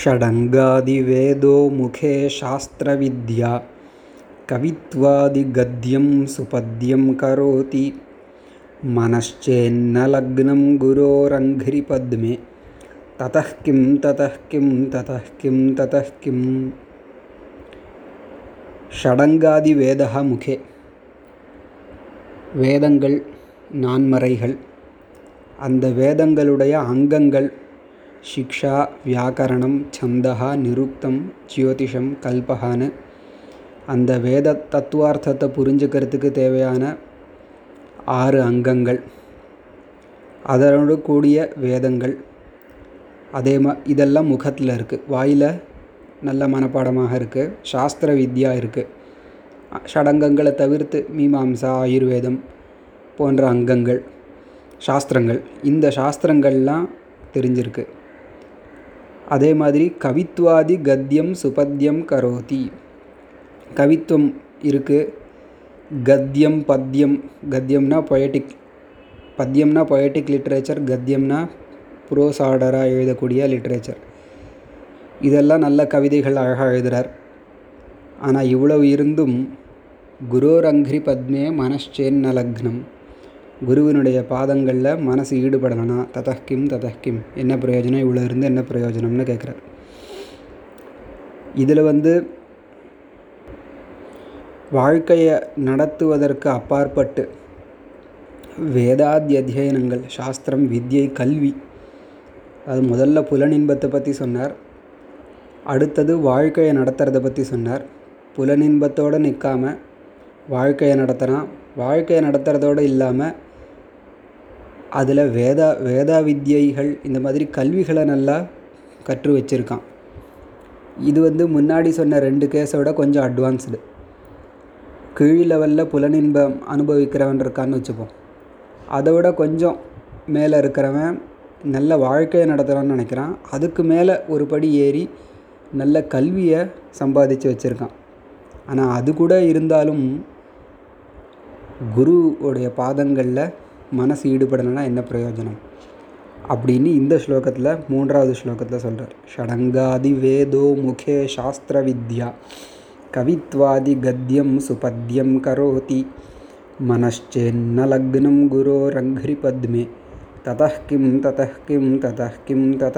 षडङ्गादिवेदो मुखे शास्त्रविद्या कवित्वादिगद्यं सुपद्यं करोति मनश्चेन्न लग्नं गुरोरङ्घ्रिपद्मे ततः किं ततः किं ततः किं ततः किम् ஷடங்காதி வேதா முகே வேதங்கள் நான்மறைகள் அந்த வேதங்களுடைய அங்கங்கள் சிக்ஷா வியாக்கரணம் சந்தகா நிருக்தம் ஜோதிஷம் கல்பகான்னு அந்த வேத தத்துவார்த்தத்தை புரிஞ்சுக்கிறதுக்கு தேவையான ஆறு அங்கங்கள். அதனோடு கூடிய வேதங்கள். அதே மா இதெல்லாம் முகத்தில் இருக்குது வாயில் நல்ல மனப்பாடமாக இருக்குது சாஸ்திர வித்யா இருக்குது ஷடங்கங்களை தவிர்த்து மீமாம்சா ஆயுர்வேதம் போன்ற அங்கங்கள் சாஸ்திரங்கள். இந்த சாஸ்திரங்கள்லாம் தெரிஞ்சிருக்கு. அதே மாதிரி கவித்வாதி கத்தியம் சுபத்தியம் கரோதி. கவித்துவம் இருக்குது கத்தியம் பத்தியம். கத்தியம்னா பொயட்டிக் பத்தியம்னா பொயட்டிக் லிட்ரேச்சர் கத்தியம்னா ப்ரோஸ் எழுதக்கூடிய லிட்ரேச்சர் இதெல்லாம் நல்ல கவிதைகள் அழகாக எழுதுகிறார் ஆனால் இவ்வளவு இருந்தும் குரோரங்கிரி பத்மே மனச்சேன்ன லக்னம். குருவினுடைய பாதங்களில் மனசு ஈடுபடலைனா ததஹ்கிம் ததஹ்கிம் என்ன பிரயோஜனம்? இவ்வளோ இருந்து என்ன பிரயோஜனம்னு கேட்குறார் இதில் வந்து வாழ்க்கையை நடத்துவதற்கு அப்பாற்பட்டு வேதாத்திய அத்தியனங்கள் சாஸ்திரம் வித்யை கல்வி அது முதல்ல புலனின்பத்தை பற்றி சொன்னார். அடுத்தது வாழ்க்கையை நடத்துகிறத பற்றி சொன்னார். புலனின்பத்தோடு நிற்காமல் வாழ்க்கையை நடத்துகிறான் வாழ்க்கையை நடத்துகிறதோடு இல்லாமல் அதில் வேதா வேதா வித்யைகள் இந்த மாதிரி கல்விகளை நல்லா கற்று வச்சுருக்கான். இது வந்து முன்னாடி சொன்ன ரெண்டு கேஸை விட கொஞ்சம் அட்வான்ஸ்டு கீழ் லெவலில் புலனின்பம் அனுபவிக்கிறவன் இருக்கான்னு வச்சுப்போம். அதை விட கொஞ்சம் மேலே இருக்கிறவன் நல்ல வாழ்க்கையை நடத்துகிறான்னு நினைக்கிறான். அதுக்கு மேலே ஒரு படி ஏறி நல்ல கல்வியை சம்பாதிச்சு வச்சுருக்கான். ஆனால் அது கூட இருந்தாலும் குருவுடைய பாதங்களில் மனசு ஈடுபடலைன்னா என்ன பிரயோஜனம் அப்படின்னு இந்த ஸ்லோகத்தில் மூன்றாவது ஸ்லோகத்தில் சொல்கிறார் ஷடங்காதி வேதோ முகே சாஸ்திர வித்யா கவித்வாதி கத்தியம் சுபத்யம் கரோதி మనశ్చేన్న లగ్నం గురోరంఘ్రిపద్మే తత కిం తత కిం తత కిం తత